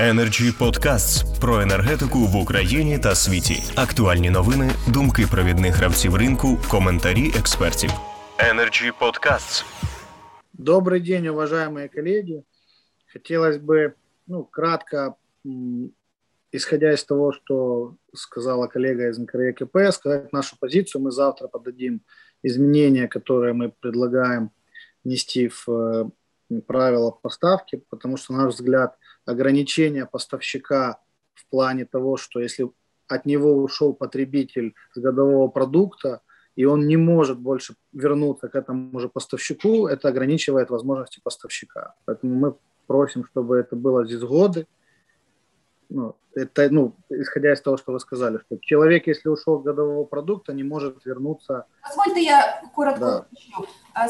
Energy Podcasts про енергетику в Україні та світі. Актуальні новини, думки провідних гравців ринку, коментарі експертів. Energy Podcasts. Добрый день, уважаемые коллеги. Хотелось бы, ну, кратко, исходя из того, что сказала коллега из НКРЕКП, сказать нашу позицию. Мы завтра подадим изменения, которые мы предлагаем внести в э, правила поставки, потому что, на наш взгляд, ограничение поставщика в плане того, что если от него ушел потребитель с годового продукта, и он не может больше вернуться к этому же поставщику, это ограничивает возможности поставщика. Поэтому мы просим, чтобы это было здесь годы, ну, это, ну, исходя из того, что вы сказали, что человек, если ушел с годового продукта, не может вернуться. Дозвольте, я коротко да. почну.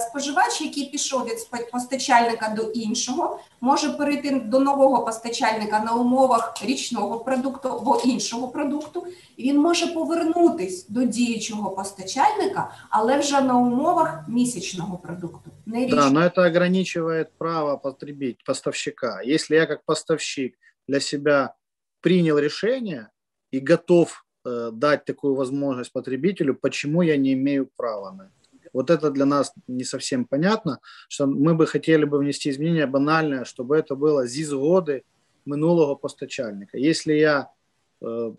Споживач, який пішов від постачальника до іншого, може перейти до нового постачальника на умовах річного продукту або іншого продукту. Він може повернутись до діючого постачальника, але вже на умовах місячного продукту. Не річного. Да, но это ограничивает право потребить поставщика. Если я как поставщик для себя принял решение и готов э, дать такую возможность потребителю, почему я не имею права на это. Вот это для нас не совсем понятно, что мы бы хотели бы внести изменения банальное, чтобы это было зі згоди минулого постачальника. Если я э,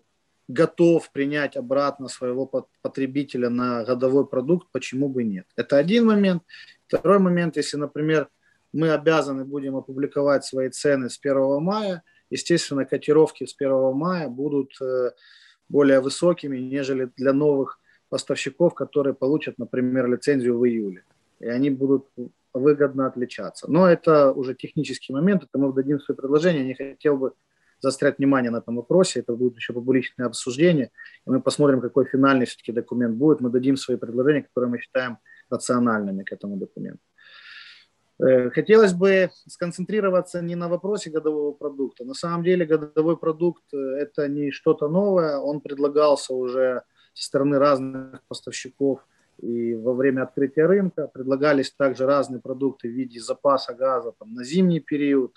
готов принять обратно своего потребителя на годовой продукт, почему бы нет? Это один момент. Второй момент, если, например, мы обязаны будем опубликовать свои цены с 1 мая – естественно, котировки с 1 мая будут э, более высокими, нежели для новых поставщиков, которые получат, например, лицензию в июле. И они будут выгодно отличаться. Но это уже технический момент, это мы дадим свое предложение. Не хотел бы заострять внимание на этом вопросе, это будет еще публичное обсуждение, и мы посмотрим, какой финальный все-таки документ будет. Мы дадим свои предложения, которые мы считаем рациональными к этому документу. Э, хотелось бы сконцентрироваться не на вопросе годового продукта. На самом деле годовой продукт э, – это не что-то новое, он предлагался уже со стороны разных поставщиков и во время открытия рынка. Предлагались также разные продукты в виде запаса газа там, на зимний период,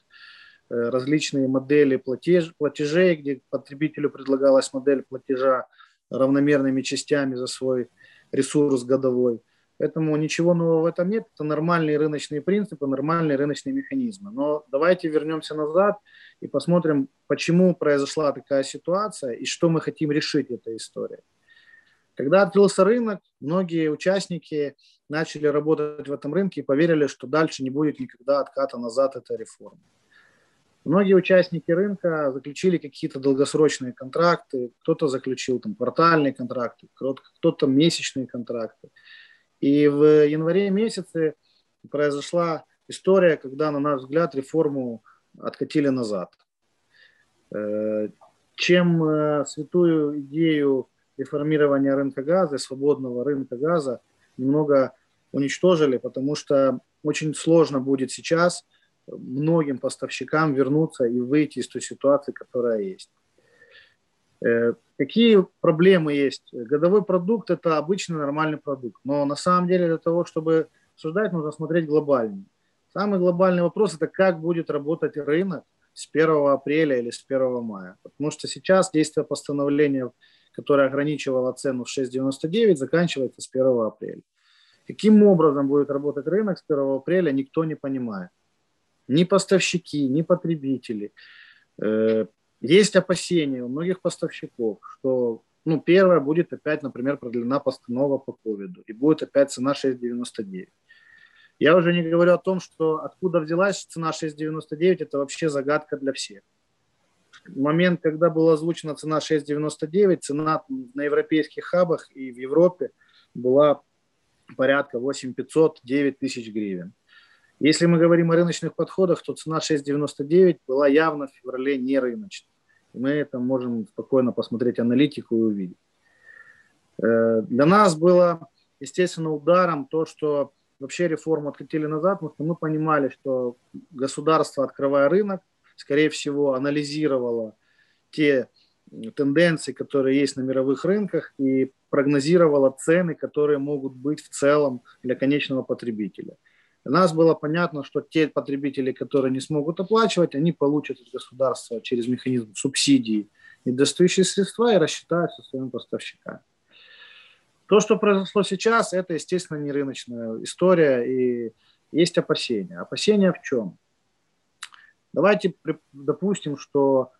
э, различные модели платеж, платежей, где потребителю предлагалась модель платежа равномерными частями за свой ресурс годовой – Поэтому ничего нового в этом нет. Это нормальные рыночные принципы, нормальные рыночные механизмы. Но давайте вернемся назад и посмотрим, почему произошла такая ситуация и что мы хотим решить этой историей. Когда открылся рынок, многие участники начали работать в этом рынке и поверили, что дальше не будет никогда отката назад этой реформы. Многие участники рынка заключили какие-то долгосрочные контракты, кто-то заключил там квартальные контракты, кто-то месячные контракты. И в январе месяце произошла история, когда, на наш взгляд, реформу откатили назад. Э, чем э, святую идею реформирования рынка газа, свободного рынка газа, немного уничтожили, потому что очень сложно будет сейчас многим поставщикам вернуться и выйти из той ситуации, которая есть. Э, какие проблемы есть? Годовой продукт – это обычный нормальный продукт, но на самом деле для того, чтобы обсуждать, нужно смотреть глобально. Самый глобальный вопрос – это как будет работать рынок с 1 апреля или с 1 мая. Потому что сейчас действие постановления, которое ограничивало цену в 6,99, заканчивается с 1 апреля. Каким образом будет работать рынок с 1 апреля, никто не понимает. Ни поставщики, ни потребители. Есть опасения у многих поставщиков, что ну, первое будет опять, например, продлена постанова по ковиду, и будет опять цена 6,99. Я уже не говорю о том, что откуда взялась цена 6,99, это вообще загадка для всех. В момент, когда была озвучена цена 6,99, цена на европейских хабах и в Европе была порядка 8500 9 тысяч гривен. Если мы говорим о рыночных подходах, то цена 6,99 была явно в феврале не рыночной. Мы это можем спокойно посмотреть аналитику и увидеть. Э, для нас было, естественно, ударом то, что вообще реформу откатили назад, потому что мы понимали, что государство, открывая рынок, скорее всего, анализировало те тенденции, которые есть на мировых рынках, и прогнозировала цены, которые могут быть в целом для конечного потребителя. Для нас было понятно, что те потребители, которые не смогут оплачивать, они получат от государства через механизм субсидий недостающие средства и рассчитают со своими поставщиками. То, что произошло сейчас, это, естественно, не рыночная история, и есть опасения. Опасения в чем? Давайте допустим, что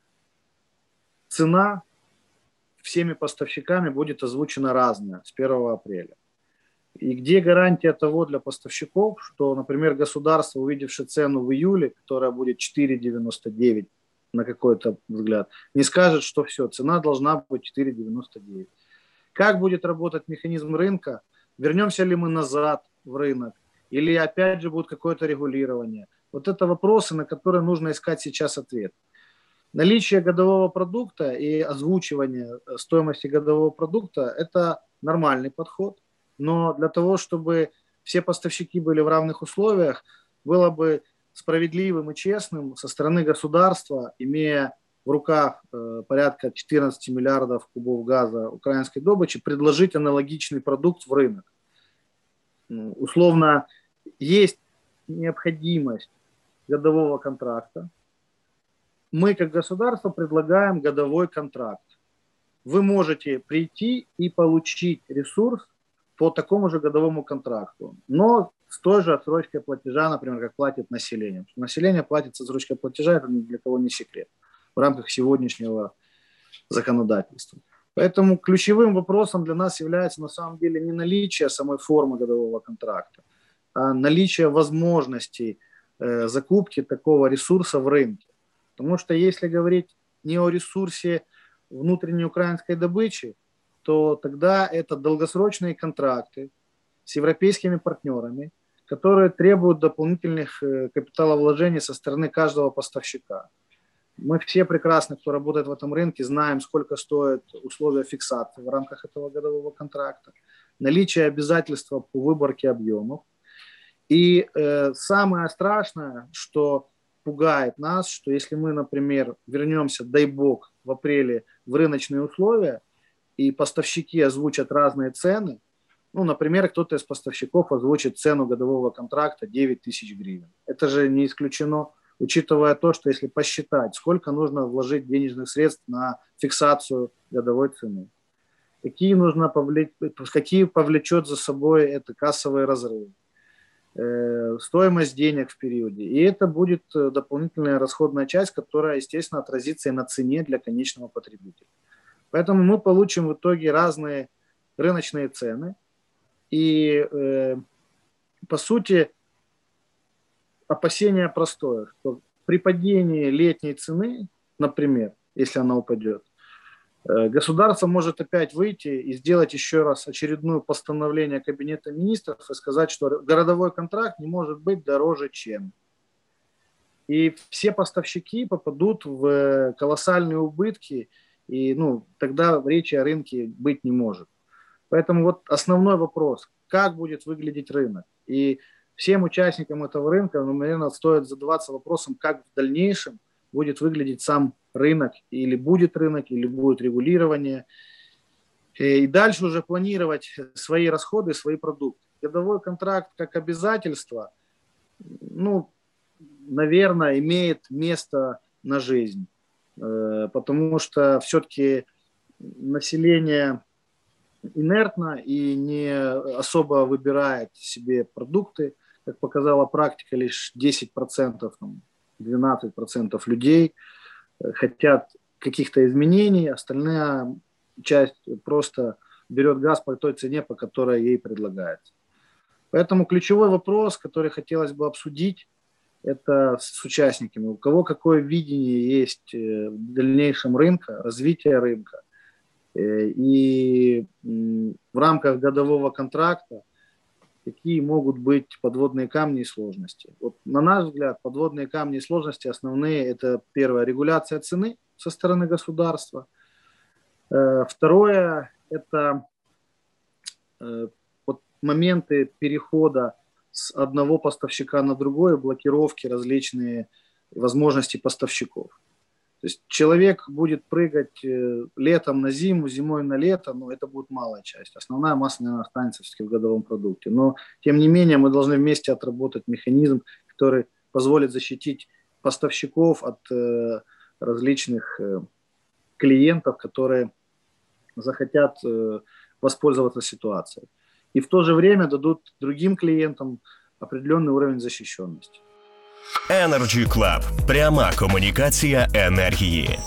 цена всеми поставщиками будет озвучена разная с 1 апреля. И где гарантия того для поставщиков, что, например, государство, увидевшее цену в июле, которая будет 4,99 на какой-то взгляд, не скажет, что все, цена должна быть 4,99. Как будет работать механизм рынка? Вернемся ли мы назад в рынок? Или опять же будет какое-то регулирование? Вот это вопросы, на которые нужно искать сейчас ответ. Наличие годового продукта и озвучивание э, стоимости годового продукта – это нормальный подход. Но для того, чтобы все поставщики были в равных условиях, было бы справедливым и честным со стороны государства, имея в руках э, порядка 14 миллиардов кубов газа украинской добычи, предложить аналогичный продукт в рынок. Ну, условно, есть необходимость годового контракта. Мы, как государство, предлагаем годовой контракт. Вы можете прийти и получить ресурс по такому же годовому контракту, но с той же отсрочкой платежа, например, как платит население. Население платит с отсрочкой платежа, это ни для кого не секрет в рамках сегодняшнего законодательства. Поэтому ключевым вопросом для нас является на самом деле не наличие самой формы годового контракта, а наличие возможностей э, закупки такого ресурса в рынке. Потому что если говорить не о ресурсе внутренней украинской добычи, то тогда это долгосрочные контракты с европейскими партнерами, которые требуют дополнительных э, капиталовложений со стороны каждого поставщика. Мы все прекрасно, кто работает в этом рынке, знаем, сколько стоят условия фиксации в рамках этого годового контракта, наличие обязательства по выборке объемов. И э, самое страшное, что пугает нас, что если мы, например, вернемся, дай бог, в апреле в рыночные условия, и поставщики озвучат разные цены, ну, например, кто-то из поставщиков озвучит цену годового контракта 9 тысяч гривен. Это же не исключено учитывая то, что если посчитать, сколько нужно вложить денежных средств на фиксацию годовой цены, какие, нужно повлечь, какие повлечет за собой это кассовые разрывы, э, стоимость денег в периоде. И это будет э, дополнительная расходная часть, которая, естественно, отразится и на цене для конечного потребителя. Поэтому мы получим в итоге разные рыночные цены. И, э, по сути, опасение простое, что при падении летней цены, например, если она упадет, э, государство может опять выйти и сделать еще раз очередное постановление Кабинета министров и сказать, что городовой контракт не может быть дороже, чем. И все поставщики попадут в колоссальные убытки, и ну, тогда речи о рынке быть не может. Поэтому вот основной вопрос, как будет выглядеть рынок. И всем участникам этого рынка, ну, наверное, стоит задаваться вопросом, как в дальнейшем будет выглядеть сам рынок, или будет рынок, или будет регулирование, и дальше уже планировать свои расходы, свои продукты. Годовой контракт как обязательство, ну, наверное, имеет место на жизнь, э, потому что все-таки население инертно и не особо выбирает себе продукты – как показала практика, лишь 10%, 12% людей э, хотят каких-то изменений, остальная часть просто берет газ по той цене, по которой ей предлагается. Поэтому ключевой вопрос, который хотелось бы обсудить, это с участниками. У кого какое видение есть э, в дальнейшем рынка, развития рынка. Э, и в рамках годового контракта какие могут быть подводные камни и сложности. Вот, на наш взгляд, подводные камни и сложности основные – это первое – регуляция цены со стороны государства. Э, второе – это вот моменты перехода с одного поставщика на другой, блокировки, различные возможности поставщиков. То То есть человек будет прыгать э, летом на зиму, зимой на лето, но это будет малая часть. Основная масса, наверное, останется все-таки в годовом продукте. Но, тем не менее, мы должны вместе отработать механизм, который позволит защитить поставщиков от э, различных э, клиентов, которые захотят э, воспользоваться ситуацией И в то же время дадут другим клиентам определенный уровень защищенности. Energy Club. Пряма комунікація енергії.